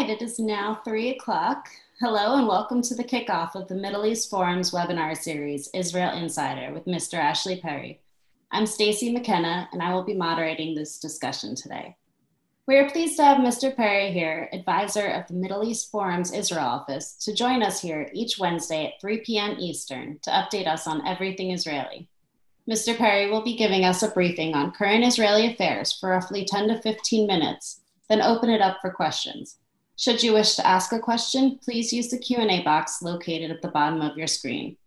right, it is now three o'clock. Hello and welcome to the kickoff of the Middle East Forum's webinar series, Israel Insider, with Mr. Ashley Perry. I'm Stacy McKenna, and I will be moderating this discussion today. We are pleased to have Mr. Perry here, advisor of the Middle East Forum's Israel office, to join us here each Wednesday at 3 p.m. Eastern to update us on everything Israeli. Mr. Perry will be giving us a briefing on current Israeli affairs for roughly 10 to 15 minutes, then open it up for questions. Should you wish to ask a question, please use the Q&A box located at the bottom of your screen.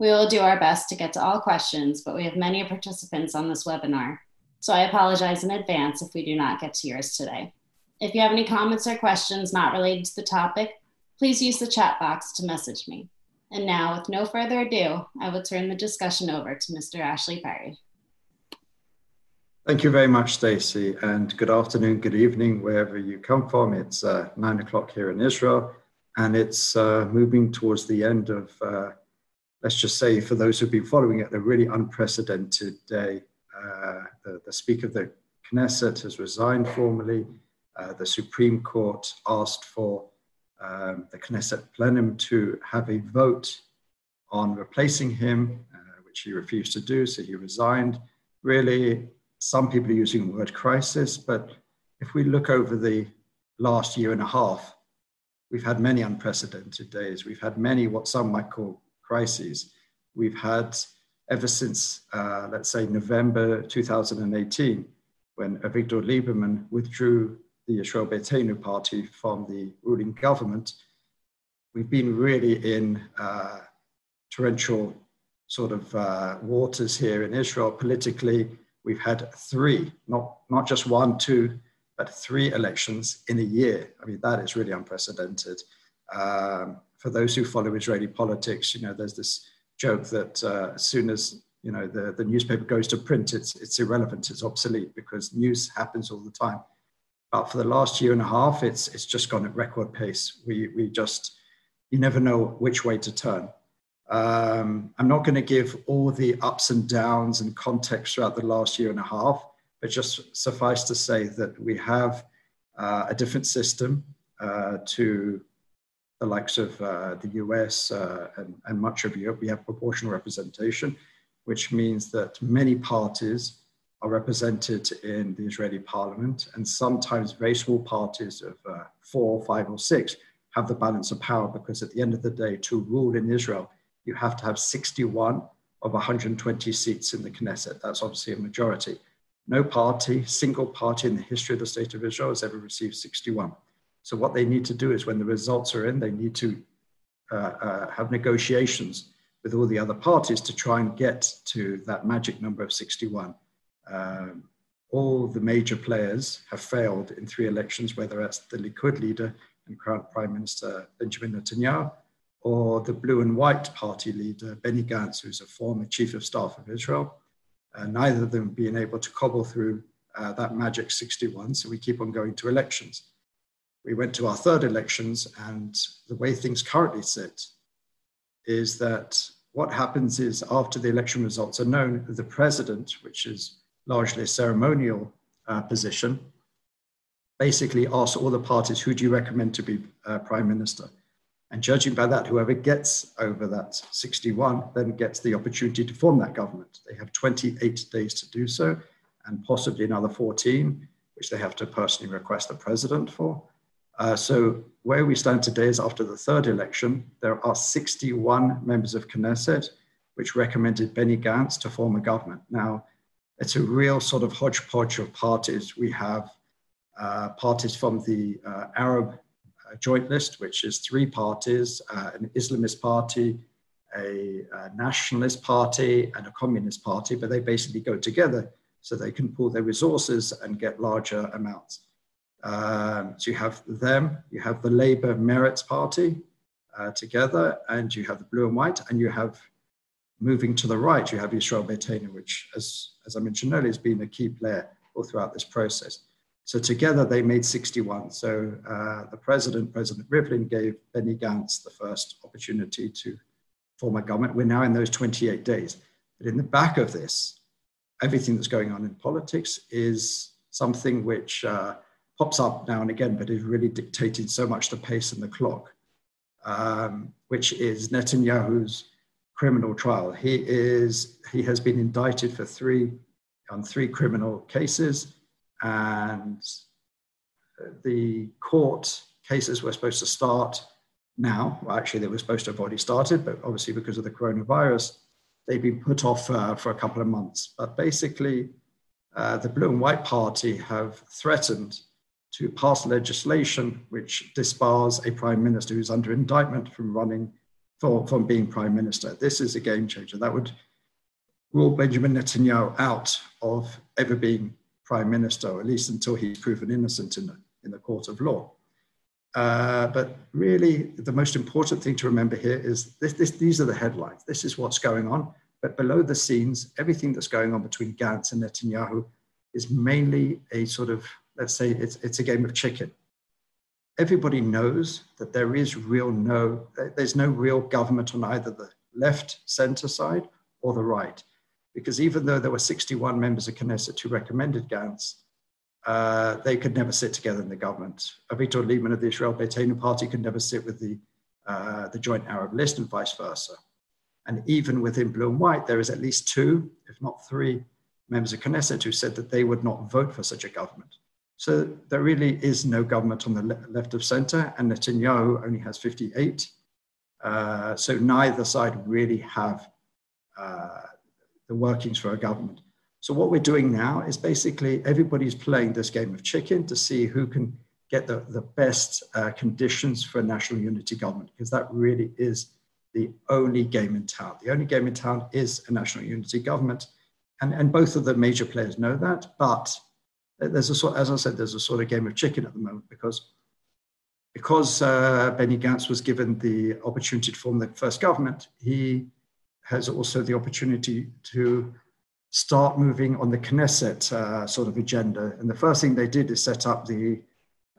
We will do our best to get to all questions, but we have many participants on this webinar, so I apologize in advance if we do not get to yours today. If you have any comments or questions not related to the topic, please use the chat box to message me. And now, with no further ado, I will turn the discussion over to Mr. Ashley Perry. Thank you very much, Stacey, and good afternoon, good evening, wherever you come from. It's uh, nine o'clock here in Israel, and it's uh, moving towards the end of, uh, let's just say, for those who've been following it, a really unprecedented day. Uh, the, the, Speaker of the Knesset has resigned formally. Uh, the Supreme Court asked for um, the Knesset plenum to have a vote on replacing him, uh, which he refused to do, so he resigned. Really, some people are using the word crisis, but if we look over the last year and a half, we've had many unprecedented days. We've had many what some might call crises. We've had ever since, uh, let's say, November 2018, when Avigdor Lieberman withdrew the Yisrael Beitenu party from the ruling government, we've been really in uh, torrential sort of uh, waters here in Israel politically we've had three, not, not just one, two, but three elections in a year. I mean, that is really unprecedented. Um, for those who follow Israeli politics, you know, there's this joke that uh, as soon as you know the, the newspaper goes to print, it's it's irrelevant, it's obsolete because news happens all the time. But for the last year and a half, it's it's just gone at record pace. We we just you never know which way to turn. Um, I'm not going to give all the ups and downs and context throughout the last year and a half, but just suffice to say that we have uh, a different system uh, to the likes of uh, the US uh, and, and, much of Europe. We have proportional representation, which means that many parties are represented in the Israeli parliament, and sometimes very small parties of uh, four, five, or six have the balance of power because at the end of the day, to rule in Israel, you have to have 61 of 120 seats in the Knesset. That's obviously a majority. No party, single party in the history of the state of Israel has ever received 61. So what they need to do is when the results are in, they need to uh, uh, have negotiations with all the other parties to try and get to that magic number of 61. Um, all the major players have failed in three elections, whether that's the Likud leader and current Prime Minister Benjamin Netanyahu, or the Blue and White Party leader, Benny Gantz, who's a former chief of staff of Israel. Uh, neither of them being able to cobble through uh, that magic 61, so we keep on going to elections. We went to our third elections, and the way things currently sit is that what happens is after the election results are known, the president, which is largely a ceremonial uh, position, basically asks all the parties, who do you recommend to be uh, prime minister? And judging by that, whoever gets over that 61 then gets the opportunity to form that government. They have 28 days to do so, and possibly another 14, which they have to personally request the president for. Uh, so where we stand today is after the third election, there are 61 members of Knesset which recommended Benny Gantz to form a government. Now, it's a real sort of hodgepodge of parties. We have uh, parties from the uh, Arab joint list, which is three parties uh, an Islamist party, a, a, nationalist party, and a communist party, but they basically go together so they can pool their resources and get larger amounts. Um, so you have them, you have the Labour Meretz Party uh, together, and you have the blue and white, and you have moving to the right, you have Yisrael Beitenu, which, as, as I mentioned earlier, has been a key player all throughout this process. So together they made 61. So uh, the president, President Rivlin, gave Benny Gantz the first opportunity to form a government. We're now in those 28 days. But in the back of this, everything that's going on in politics is something which uh, pops up now and again, but is really dictating so much the pace and the clock, um, which is Netanyahu's criminal trial. He is he has been indicted for three on three criminal cases, and the court cases were supposed to start now. Well, actually, they were supposed to have already started, but obviously because of the coronavirus, they've been put off uh, for a couple of months. But basically, uh, the Blue and White Party have threatened to pass legislation which disbars a prime minister who's under indictment from running for, from being prime minister. This is a game changer. That would rule Benjamin Netanyahu out of ever being prime minister, or at least until he's proven innocent in the, in the court of law. Uh, but really, the most important thing to remember here is this, this, these are the headlines. This is what's going on. But below the scenes, everything that's going on between Gantz and Netanyahu is mainly a sort of, let's say, it's, it's a game of chicken. Everybody knows that there is real no, there's no real government on either the left center side or the right. Because even though there were 61 members of Knesset who recommended Gantz, uh, they could never sit together in the government. Avigdor Lieberman of the Israel Beitenu party could never sit with the, uh, the joint Arab list and vice versa. And even within Blue and White, there is at least two, if not three, members of Knesset who said that they would not vote for such a government. So there really is no government on the le- left of center, and Netanyahu only has 58. Uh, so neither side really have uh, the workings for a government. So what we're doing now is basically everybody's playing this game of chicken to see who can get the, the best uh, conditions for a national unity government, because that really is the only game in town. The only game in town is a national unity government. And, and both of the major players know that, but there's a sort, as I said, there's a sort of game of chicken at the moment because because uh, Benny Gantz was given the opportunity to form the first government, he has also the opportunity to start moving on the Knesset uh, sort of agenda. And the first thing they did is set up the,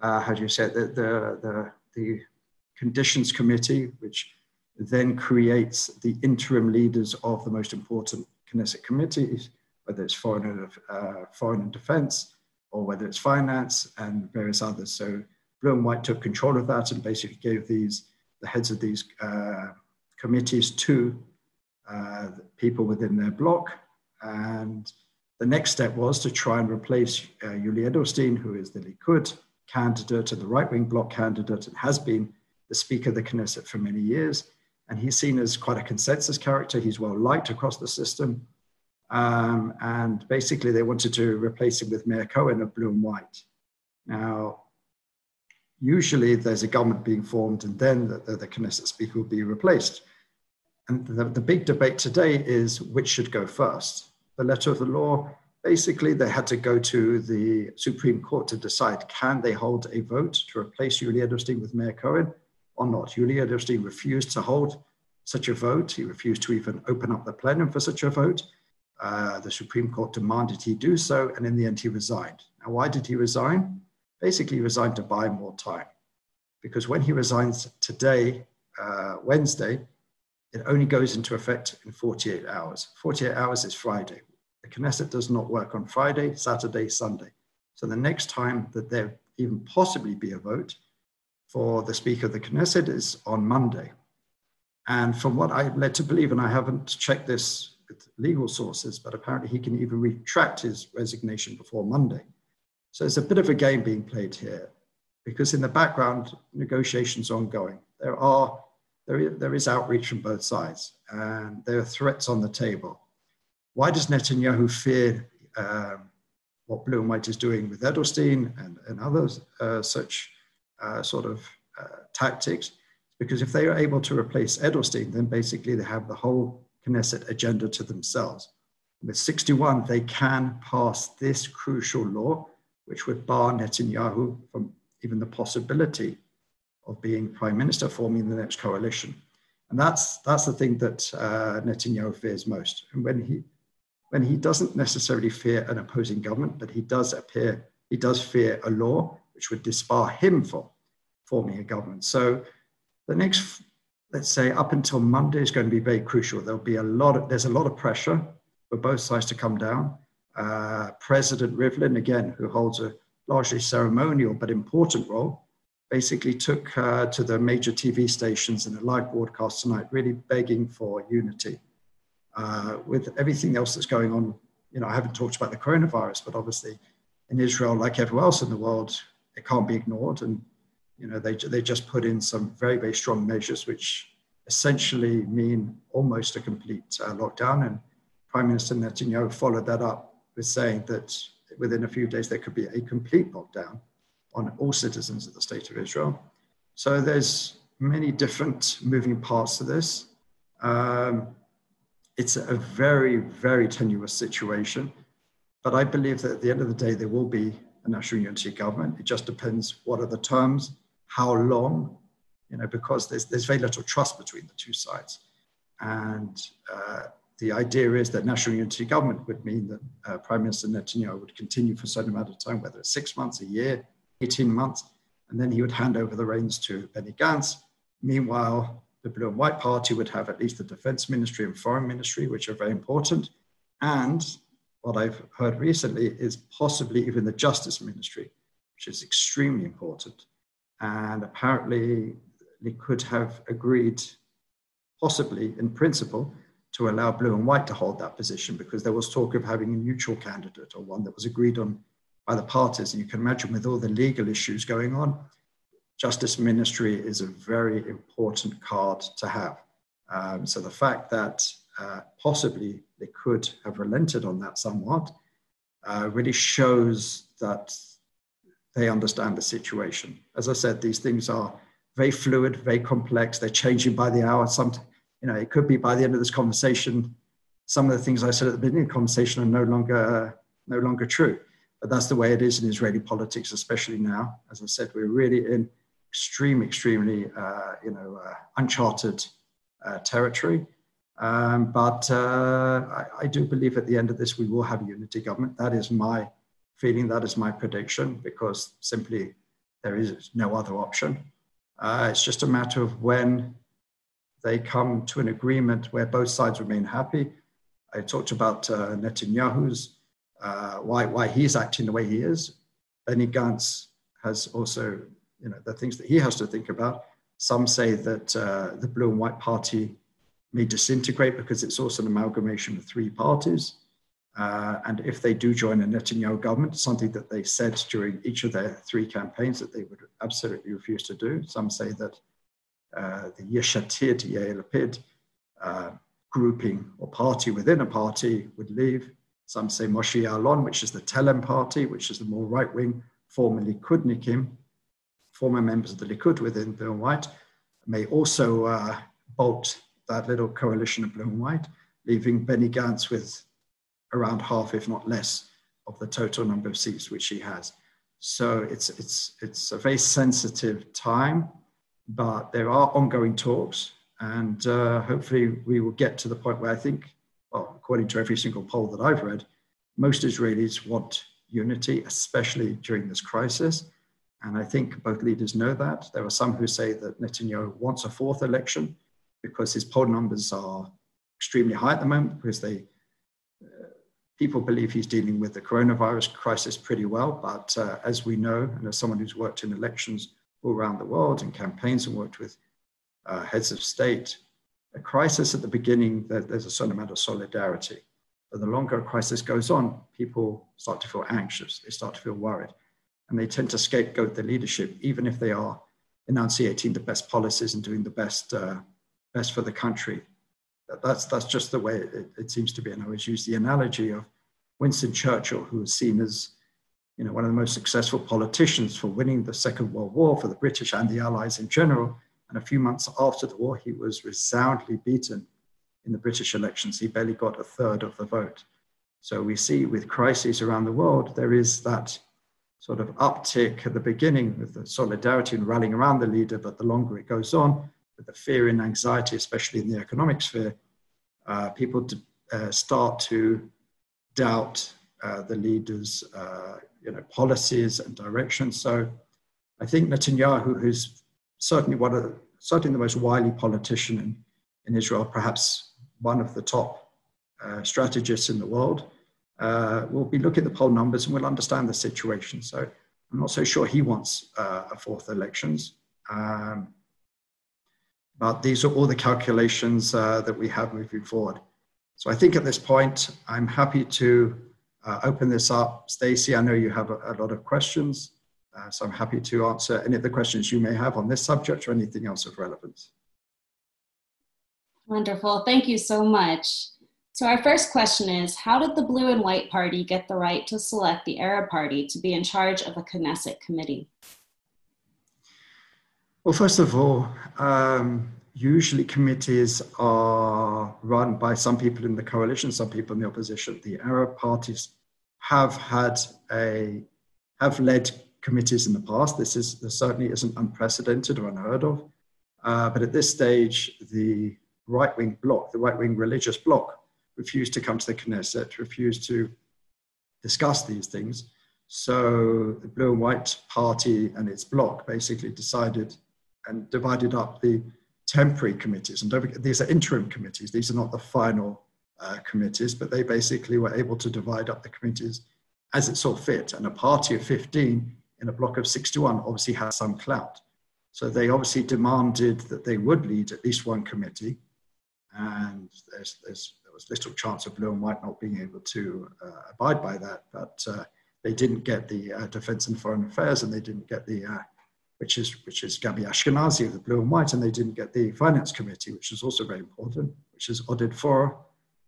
uh, how do you say it, the, the, the, the, conditions committee, which then creates the interim leaders of the most important Knesset committees, whether it's foreign uh, foreign and defense or whether it's finance and various others. So Blue and White took control of that and basically gave these, the heads of these uh, committees to uh, people within their bloc and the next step was to try and replace uh, Edelstein, who is the Likud candidate and the right wing bloc candidate and has been the Speaker of the Knesset for many years. And he's seen as quite a consensus character. He's well liked across the system. Um, and basically, they wanted to replace him with Meir Cohen of Blue and White. Now, usually there's a government being formed and then the, the, the Knesset Speaker will be replaced. And the, the big debate today is which should go first. The letter of the law, basically, they had to go to the Supreme Court to decide can they hold a vote to replace Yuli Edelstein with Meir Cohen or not. Yuli Edelstein refused to hold such a vote. He refused to even open up the plenum for such a vote. Uh, the Supreme Court demanded he do so, and in the end, he resigned. Now, why did he resign? Basically, he resigned to buy more time. Because when he resigns today, uh, Wednesday, it only goes into effect in 48 hours. 48 hours is Friday. The Knesset does not work on Friday, Saturday, Sunday. So the next time that there even possibly be a vote for the Speaker of the Knesset is on Monday. And from what I'm led to believe, and I haven't checked this with legal sources, but apparently he can even retract his resignation before Monday. So there's a bit of a game being played here because in the background, negotiations are ongoing. There are there is, there is outreach from both sides, and there are threats on the table. Why does Netanyahu fear um, what Blue and White is doing with Edelstein and, and others, uh, such uh, sort of uh, tactics? Because if they are able to replace Edelstein, then basically they have the whole Knesset agenda to themselves. With 61, they can pass this crucial law, which would bar Netanyahu from even the possibility of being prime minister, forming the next coalition. And that's, that's the thing that uh, Netanyahu fears most. And when he, when he doesn't necessarily fear an opposing government, but he does appear, he does fear a law which would disbar him from forming a government. So the next, let's say up until Monday is going to be very crucial. There'll be a lot of, there's a lot of pressure for both sides to come down. Uh, President Rivlin, again, who holds a largely ceremonial but important role, basically took uh, to the major TV stations in a live broadcast tonight, really begging for unity. Uh, with everything else that's going on, you know, I haven't talked about the coronavirus, but obviously in Israel, like everywhere else in the world, it can't be ignored. And, you know, they, they just put in some very, very strong measures, which essentially mean almost a complete uh, lockdown. And Prime Minister Netanyahu followed that up with saying that within a few days there could be a complete lockdown on all citizens of the state of Israel. So there's many different moving parts to this. Um, it's a very, very tenuous situation. But I believe that at the end of the day, there will be a national unity government. It just depends what are the terms, how long, you know, because there's, there's very little trust between the two sides. And uh, the idea is that national unity government would mean that uh, Prime Minister Netanyahu would continue for a certain amount of time, whether it's six months, a year, 18 months, and then he would hand over the reins to Benny Gantz. Meanwhile, the Blue and White Party would have at least the Defense Ministry and Foreign Ministry, which are very important. And what I've heard recently is possibly even the Justice Ministry, which is extremely important. And apparently, they could have agreed, possibly in principle, to allow blue and white to hold that position because there was talk of having a neutral candidate or one that was agreed on by the parties. And you can imagine with all the legal issues going on, Justice Ministry is a very important card to have. Um, so the fact that uh, possibly they could have relented on that somewhat uh, really shows that they understand the situation. As I said, these things are very fluid, very complex. They're changing by the hour. Some, you know, it could be by the end of this conversation, some of the things I said at the beginning of the conversation are no longer, no longer true. But that's the way it is in Israeli politics, especially now. As I said, we're really in extreme, extremely, uh, you know, uh, uncharted uh, territory. Um, but uh, I, I, do believe at the end of this, we will have a unity government. That is my feeling. That is my prediction because simply there is no other option. Uh, it's just a matter of when they come to an agreement where both sides remain happy. I talked about uh, Netanyahu's uh, why why he's acting the way he is. Benny Gantz has also you know the things that he has to think about. Some say that uh, the Blue and White Party may disintegrate because it's also an amalgamation of three parties. Uh, and if they do join a Netanyahu government, something that they said during each of their three campaigns that they would absolutely refuse to do. Some say that uh, the Yesh Atid, Yair Lapid, uh, grouping or party within a party would leave. Some say Moshe Ya'alon, which is the Telem party, which is the more right wing, former Likudnikim, former members of the Likud within Blue and White, may also uh, bolt that little coalition of blue and white, leaving Benny Gantz with around half, if not less, of the total number of seats which he has. So it's, it's, it's a very sensitive time, but there are ongoing talks, and uh, hopefully we will get to the point where I think, well, according to every single poll that I've read, most Israelis want unity, especially during this crisis. And I think both leaders know that. There are some who say that Netanyahu wants a fourth election because his poll numbers are extremely high at the moment because they uh, people believe he's dealing with the coronavirus crisis pretty well. But uh, as we know, and as someone who's worked in elections all around the world and campaigns and worked with uh, heads of state, a crisis at the beginning, there, there's a certain amount of solidarity. But the longer a crisis goes on, people start to feel anxious, they start to feel worried, and they tend to scapegoat the leadership, even if they are enunciating the best policies and doing the best uh, best for the country. That's, that's just the way it, it seems to be. And I always use the analogy of Winston Churchill, who was seen as you know, one of the most successful politicians for winning the Second World War for the British and the Allies in general. And a few months after the war, he was resoundingly beaten in the British elections. He barely got a third of the vote. So we see with crises around the world, there is that sort of uptick at the beginning with the solidarity and rallying around the leader, but the longer it goes on, with the fear and anxiety, especially in the economic sphere, uh, people uh, start to doubt uh, the leaders' uh, you know, policies and directions. So I think Netanyahu, who's certainly one of certainly the most wily politician in, in Israel, perhaps one of the top uh, strategists in the world, uh, will be looking at the poll numbers and we'll understand the situation. So I'm not so sure he wants uh, a fourth elections. Um, but these are all the calculations uh, that we have moving forward. So I think at this point, I'm happy to uh, open this up. Stacey, I know you have a, a lot of questions, uh, so I'm happy to answer any of the questions you may have on this subject or anything else of relevance. Wonderful. Thank you so much. So, our first question is How did the Blue and White Party get the right to select the Arab Party to be in charge of a Knesset committee? Well, first of all, um, usually committees are run by some people in the coalition, some people in the opposition. The Arab parties have had a have led committees in the past. This is this certainly isn't unprecedented or unheard of. Uh, but at this stage, the right wing bloc, the right wing religious bloc, refused to come to the Knesset, refused to discuss these things. So the Blue and White Party and its bloc basically decided and divided up the temporary committees. And these are interim committees, these are not the final uh, committees, but they basically were able to divide up the committees as it saw fit. And a party of 15 in a block of 61 obviously has some clout. So they obviously demanded that they would lead at least one committee. And there's, there's there was little chance of Blue and White not being able to uh, abide by that. But uh, they didn't get the uh, Defense and Foreign Affairs, and they didn't get the, uh, which is which is Gabi Ashkenazi of the Blue and White, and they didn't get the Finance Committee, which is also very important, which is Oded Forer,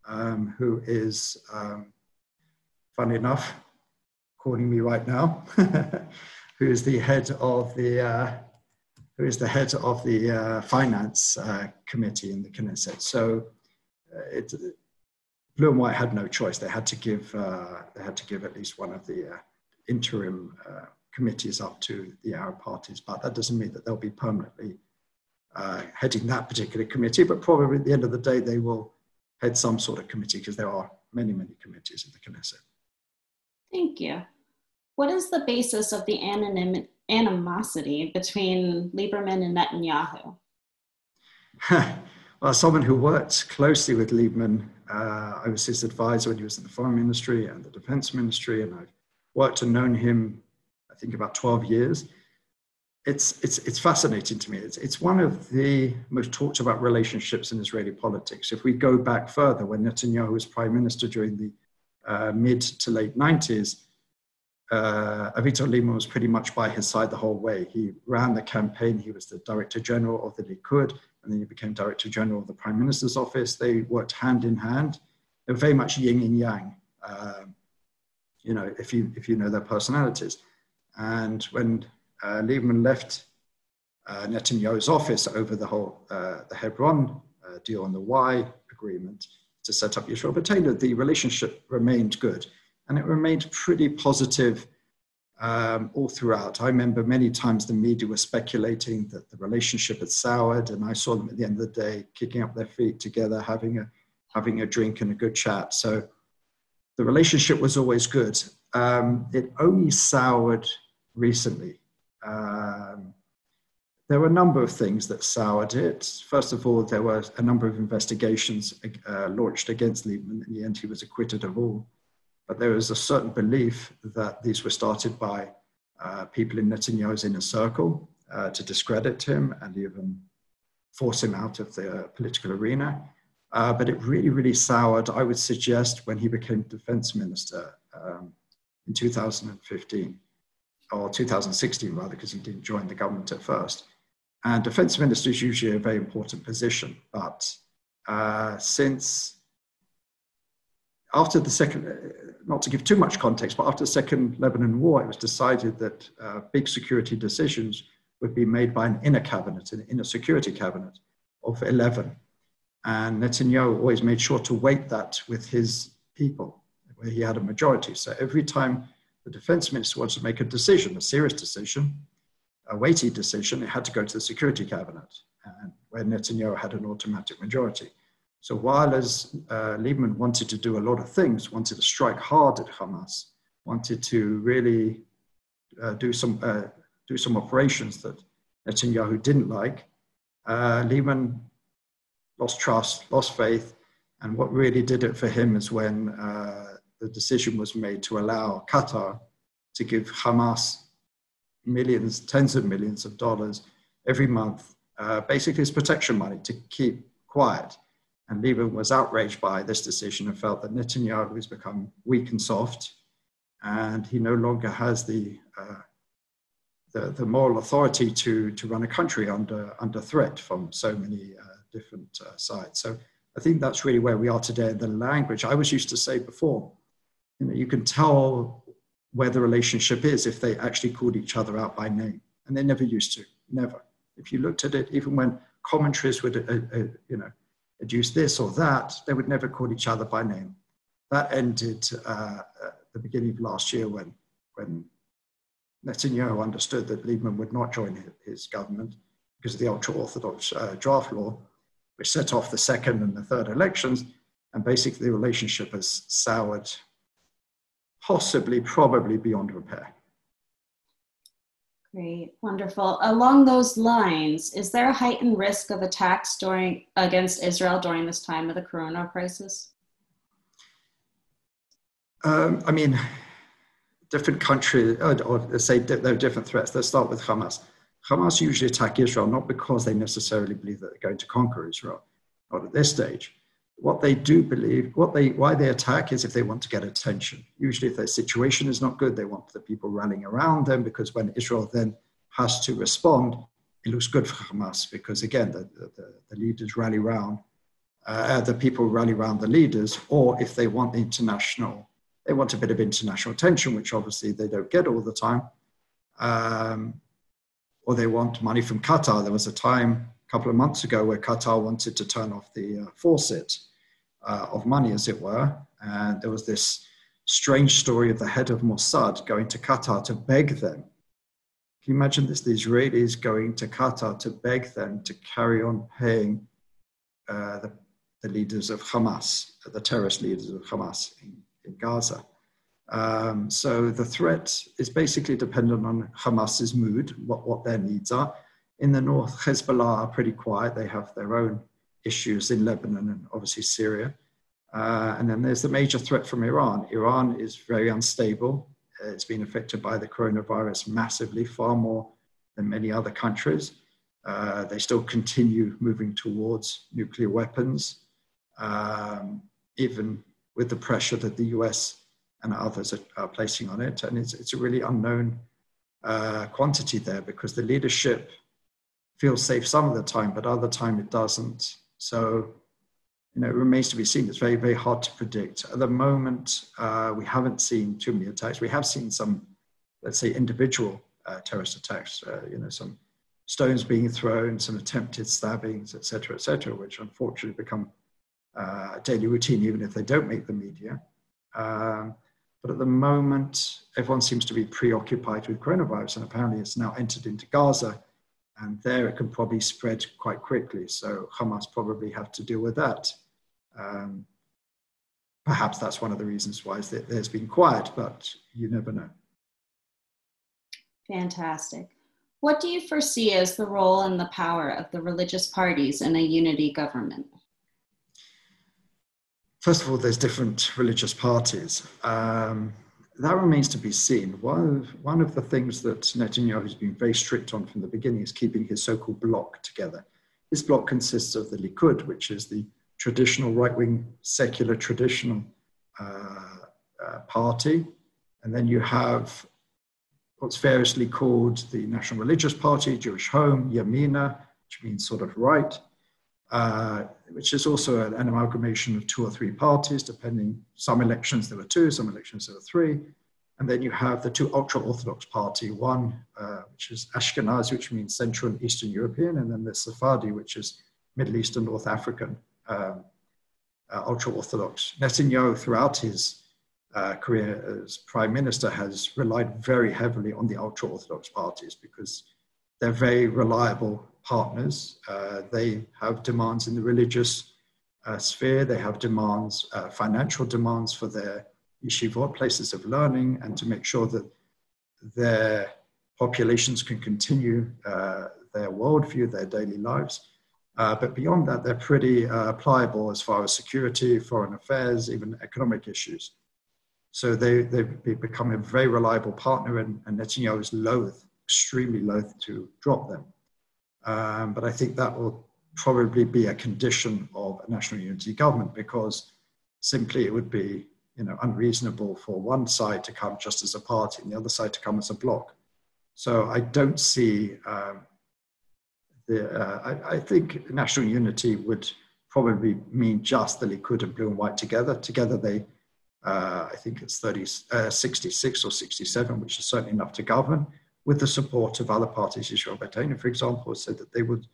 um, who is, um, funny enough, calling me right now, who is the head of the uh, who is the head of the uh, finance uh, committee in the Knesset. So uh, it, Blue and White had no choice. They had to give uh, they had to give at least one of the uh, interim committees up to the Arab parties, but that doesn't mean that they'll be permanently heading that particular committee. But probably at the end of the day, they will head some sort of committee because there are many many committees in the Knesset. Thank you. What is the basis of the anonym, animosity between Lieberman and Netanyahu? Well, someone who worked closely with Lieberman, uh, I was his advisor when he was in the foreign ministry and the defense ministry, and I've worked and known him, I think, about 12 years. It's, it's, it's fascinating to me. It's, it's one of the most talked about relationships in Israeli politics. If we go back further, when Netanyahu was prime minister during the uh, mid to late 90s, uh, Avigdor Lieberman was pretty much by his side the whole way. He ran the campaign. He was the director general of the Likud and then he became Director General of the Prime Minister's Office. They worked hand in hand. They were very much yin and yang, uh, you know, if you, if you know their personalities. And when uh, Lieberman left uh, Netanyahu's office over the whole uh, the Hebron uh, deal and the Wye agreement to set up Yisrael Beiteinu, the relationship remained good. And it remained pretty positive um, all throughout. I remember many times the media were speculating that the relationship had soured, and I saw them at the end of the day kicking up their feet together, having a having a drink and a good chat. So the relationship was always good. Um, it only soured recently. Um, there were a number of things that soured it. First of all, there were a number of investigations uh, launched against Lieberman. In the end, he was acquitted of all. But there is a certain belief that these were started by uh, people in Netanyahu's inner circle uh, to discredit him and even force him out of the political arena. Uh, but it really, really soured, I would suggest, when he became defense minister um, in 2015, or 2016 rather, because he didn't join the government at first. And defense minister is usually a very important position, but uh, since after the second, not to give too much context, but after the second Lebanon war, it was decided that uh, big security decisions would be made by an inner cabinet, an inner security cabinet of 11. And Netanyahu always made sure to weight that with his people, where he had a majority. So every time the defense minister wanted to make a decision, a serious decision, a weighty decision, it had to go to the security cabinet, and where Netanyahu had an automatic majority. So while as uh, Lieberman wanted to do a lot of things, wanted to strike hard at Hamas, wanted to really uh, do some uh, do some operations that Netanyahu didn't like, uh, Lieberman lost trust, lost faith, and what really did it for him is when uh, the decision was made to allow Qatar to give Hamas millions, tens of millions of dollars every month, uh, basically as protection money to keep quiet. And Lieberman was outraged by this decision and felt that Netanyahu has become weak and soft, and he no longer has the, uh, the, the, moral authority to, to run a country under, under threat from so many uh, different uh, sides. So I think that's really where we are today. The language, I was used to say before, you know, you can tell where the relationship is if they actually called each other out by name. And they never used to, never. If you looked at it, even when commentaries would, uh, uh, you know, adduce this or that, they would never call each other by name. That ended uh, at the beginning of last year when, when Netanyahu understood that Lieberman would not join his government because of the ultra-Orthodox uh, draft law, which set off the second and the third elections. And basically the relationship has soured possibly, probably beyond repair. Great, wonderful. Along those lines, is there a heightened risk of attacks during against Israel during this time of the corona crisis? Um, I mean, different countries, or, or say there are different threats. Let's start with Hamas. Hamas usually attack Israel not because they necessarily believe that they're going to conquer Israel, not at this stage, what they do believe, what they, why they attack is if they want to get attention. Usually, if their situation is not good, they want the people rallying around them because when Israel then has to respond, it looks good for Hamas because again, the, the, the leaders rally around, uh, the people rally around the leaders, or if they want international, they want a bit of international attention, which obviously they don't get all the time, um, or they want money from Qatar. There was a time a couple of months ago where Qatar wanted to turn off the uh, faucet uh, of money, as it were. And there was this strange story of the head of Mossad going to Qatar to beg them. Can you imagine this? The Israelis going to Qatar to beg them to carry on paying uh, the, the, leaders of Hamas, the terrorist leaders of Hamas in, in Gaza. Um, so the threat is basically dependent on Hamas's mood, what, what their needs are. In the north, Hezbollah are pretty quiet. They have their own issues in Lebanon and obviously Syria. Uh, and then there's the major threat from Iran. Iran is very unstable. It's been affected by the coronavirus massively, far more than many other countries. Uh, they still continue moving towards nuclear weapons, um, even with the pressure that the US and others are, are placing on it. And it's, it's a really unknown uh, quantity there because the leadership feels safe some of the time, but other time it doesn't. So, you know, it remains to be seen. It's very, very hard to predict. At the moment, uh, we haven't seen too many attacks. We have seen some, let's say, individual uh, terrorist attacks. Uh, you know, some stones being thrown, some attempted stabbings, etc., etc., which unfortunately become uh, daily routine, even if they don't make the media. Um, but at the moment, everyone seems to be preoccupied with coronavirus, and apparently it's now entered into Gaza and there it can probably spread quite quickly. So Hamas probably have to deal with that. Um, perhaps that's one of the reasons why there's been quiet, but you never know. Fantastic. What do you foresee as the role and the power of the religious parties in a unity government? First of all, there's different religious parties. Um, that remains to be seen. One of, one of the things that Netanyahu has been very strict on from the beginning is keeping his so called bloc together. This bloc consists of the Likud, which is the traditional right wing, secular, traditional uh, uh, party. And then you have what's variously called the National Religious Party, Jewish Home, Yamina, which means sort of right, uh, which is also an, an, amalgamation of two or three parties, depending. Some elections there were two, some elections there were three. And then you have the two ultra Orthodox party, one uh, which is Ashkenazi, which means Central and Eastern European, and then the Sephardi, which is Middle East and North African um, uh, ultra Orthodox. Netanyahu, throughout his uh, career as prime minister, has relied very heavily on the ultra Orthodox parties because they're very reliable partners. Uh, they have demands in the religious uh, sphere, they have demands, uh, financial demands for their yeshivot, places of learning, and to make sure that their populations can continue uh, their worldview, their daily lives. Uh, but beyond that, they're pretty uh, pliable as far as security, foreign affairs, even economic issues. So they, they've become a very reliable partner, and, and Netanyahu is loath extremely loath to drop them. Um, but I think that will probably be a condition of a national unity government because simply it would be you know, unreasonable for one side to come just as a party and the other side to come as a bloc. So I don't see um, the, uh, I, I, think national unity would probably mean just the Likud and blue and white together. Together they, uh, I think it's 30, uh, 66 or 67, which is certainly enough to govern with the support of other parties. Israel Beitenu, for example, said that they would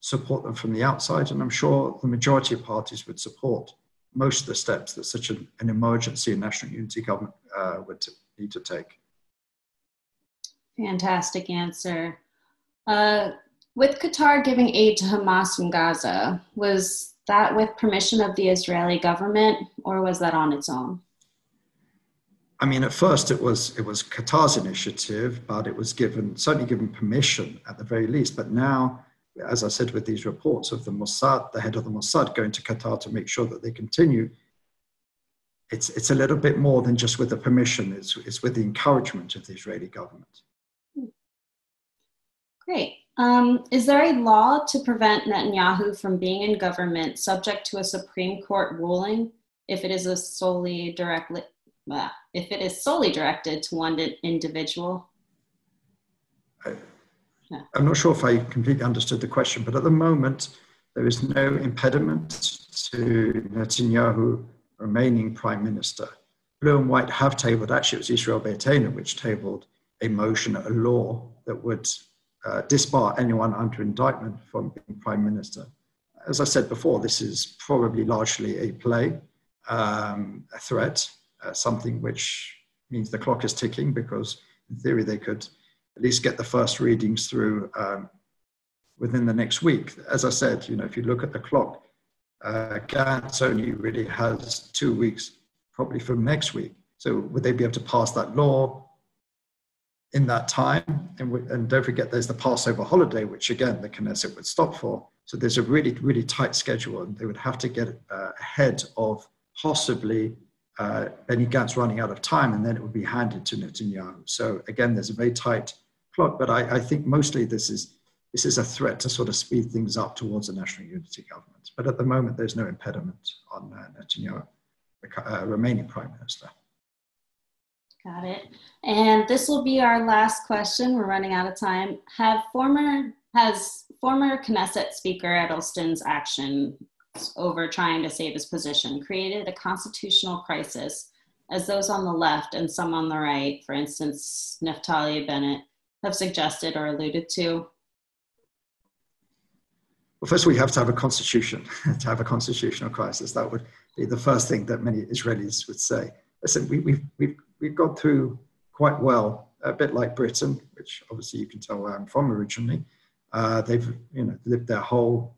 support them from the outside. And I'm sure the majority of parties would support most of the steps that such an, an emergency and national unity government uh, would need to take. Fantastic answer. Uh, with Qatar giving aid to Hamas in Gaza, was that with permission of the Israeli government or was that on its own? I mean, at first it was it was Qatar's initiative, but it was given certainly given permission at the very least. But now as I said, with these reports of the Mossad, the head of the Mossad going to Qatar to make sure that they continue, it's, it's a little bit more than just with the permission, it's, it's with the encouragement of the Israeli government. Great. Um, is there a law to prevent Netanyahu from being in government subject to a Supreme Court ruling if it is a solely directly, uh, if it is solely directed to one individual? I'm not sure if I completely understood the question, but at the moment, there is no impediment to Netanyahu remaining prime minister. Blue and White have tabled, actually, it was Israel Beitenu which tabled a motion, a law that would uh, disbar anyone under indictment from being prime minister. As I said before, this is probably largely a play, um, a threat, uh, something which means the clock is ticking because, in theory, they could at least get the first readings through um, within the next week. As I said, you know, if you look at the clock, uh, Gantz only really has two weeks, probably from next week. So would they be able to pass that law in that time? And, and don't forget, there's the Passover holiday, which again the Knesset would stop for. So there's a really, really tight schedule, and they would have to get uh, ahead of possibly uh, Benny Gantz running out of time, and then it would be handed to Netanyahu. So again, there's a very tight clock, but I, I, think mostly this is this is a threat to sort of speed things up towards a national unity government. But at the moment, there's no impediment on uh, Netanyahu uh, remaining prime minister. Got it. And this will be our last question. We're running out of time. Have former has former Knesset Speaker Edelstein's action over trying to save his position created a constitutional crisis as those on the left and some on the right, for instance, Naftali Bennett, have suggested or alluded to? Well, first we have to have a constitution, to have a constitutional crisis. That would be the first thing that many Israelis would say. Listen, we, we've, we've, we've gone through quite well, a bit like Britain, which obviously you can tell where I'm from originally. Uh, they've you know, lived their whole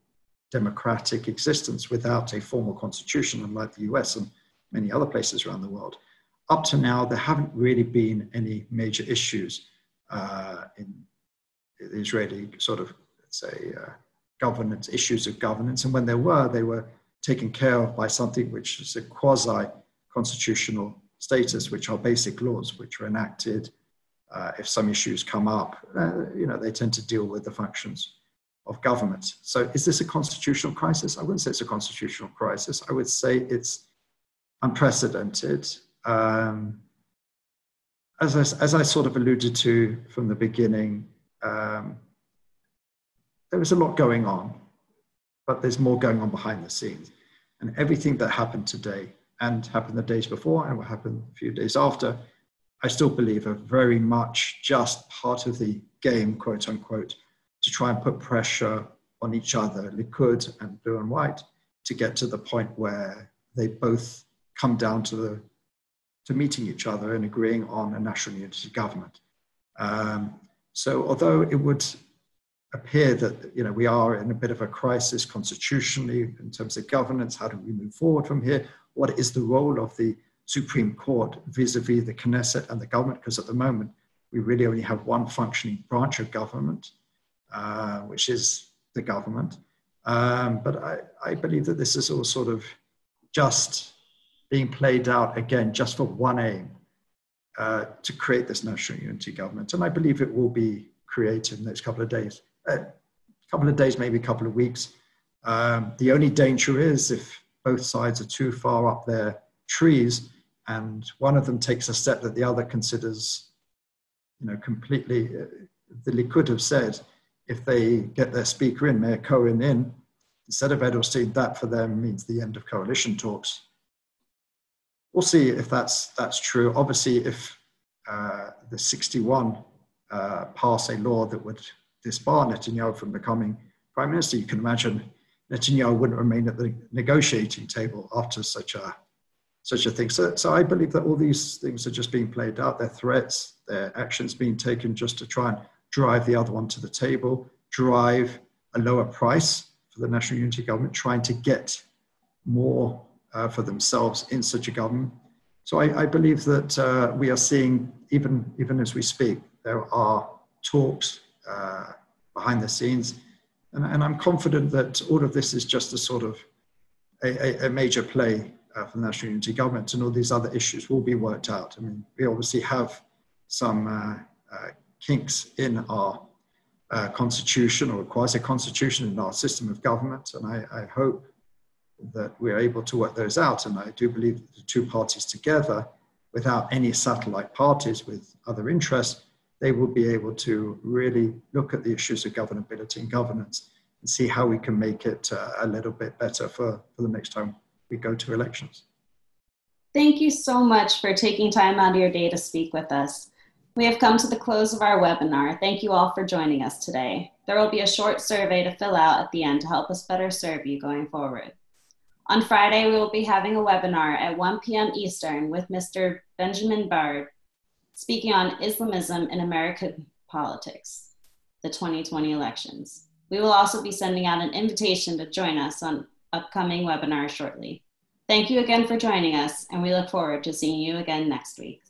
democratic existence without a formal constitution, unlike the US and many other places around the world. Up to now, there haven't really been any major issues uh, in the Israeli sort of, let's say, uh, governance, issues of governance. And when there were, they were taken care of by something which is a quasi constitutional status, which are basic laws, which are enacted. Uh, if some issues come up, uh, you know, they tend to deal with the functions of government. So, is this a constitutional crisis? I wouldn't say it's a constitutional crisis. I would say it's unprecedented. Um, as I, as I sort of alluded to from the beginning, um, there was a lot going on, but there's more going on behind the scenes. And everything that happened today and happened the days before and what happened a few days after, I still believe are very much just part of the game, quote unquote, to try and put pressure on each other, Likud and Blue and White, to get to the point where they both come down to the to meeting each other and agreeing on a national unity government. Um, so although it would appear that you know we are in a bit of a crisis constitutionally in terms of governance, how do we move forward from here? What is the role of the Supreme Court vis-a-vis the Knesset and the government? Because at the moment we really only have one functioning branch of government, uh, which is the government. Um, but I, I believe that this is all sort of just being played out again just for one aim uh, to create this national unity government. And I believe it will be created in the next couple of days. A uh, couple of days, maybe a couple of weeks. Um, the only danger is if both sides are too far up their trees and one of them takes a step that the other considers, you know, completely. Uh, the Likud have said if they get their speaker in, Meir Cohen in, instead of Edelstein, that for them means the end of coalition talks. We'll see if that's that's true. Obviously, if uh, the 61 uh, pass a law that would disbar Netanyahu from becoming prime minister, you can imagine Netanyahu wouldn't remain at the negotiating table after such a such a thing. So, so I believe that all these things are just being played out. Their threats, their actions being taken just to try and drive the other one to the table, drive a lower price for the national unity government, trying to get more uh, for themselves in such a government. So I, I believe that uh, we are seeing, even, even as we speak, there are talks uh, behind the scenes. And, and, I'm confident that all of this is just a sort of a, a, a major play uh, for the National Unity Government and all these other issues will be worked out. I mean, we obviously have some uh, uh, kinks in our uh, constitution or quasi-constitution in our system of government, and I, I, hope that we're able to work those out. And I do believe that the two parties together, without any satellite parties with other interests, they will be able to really look at the issues of governability and governance and see how we can make it uh, a little bit better for, for the next time we go to elections. Thank you so much for taking time out of your day to speak with us. We have come to the close of our webinar. Thank you all for joining us today. There will be a short survey to fill out at the end to help us better serve you going forward. On Friday, we will be having a webinar at 1 p.m. Eastern with Mr. Benjamin Baird speaking on Islamism in American politics, the 2020 elections. We will also be sending out an invitation to join us on upcoming webinars shortly. Thank you again for joining us, and we look forward to seeing you again next week.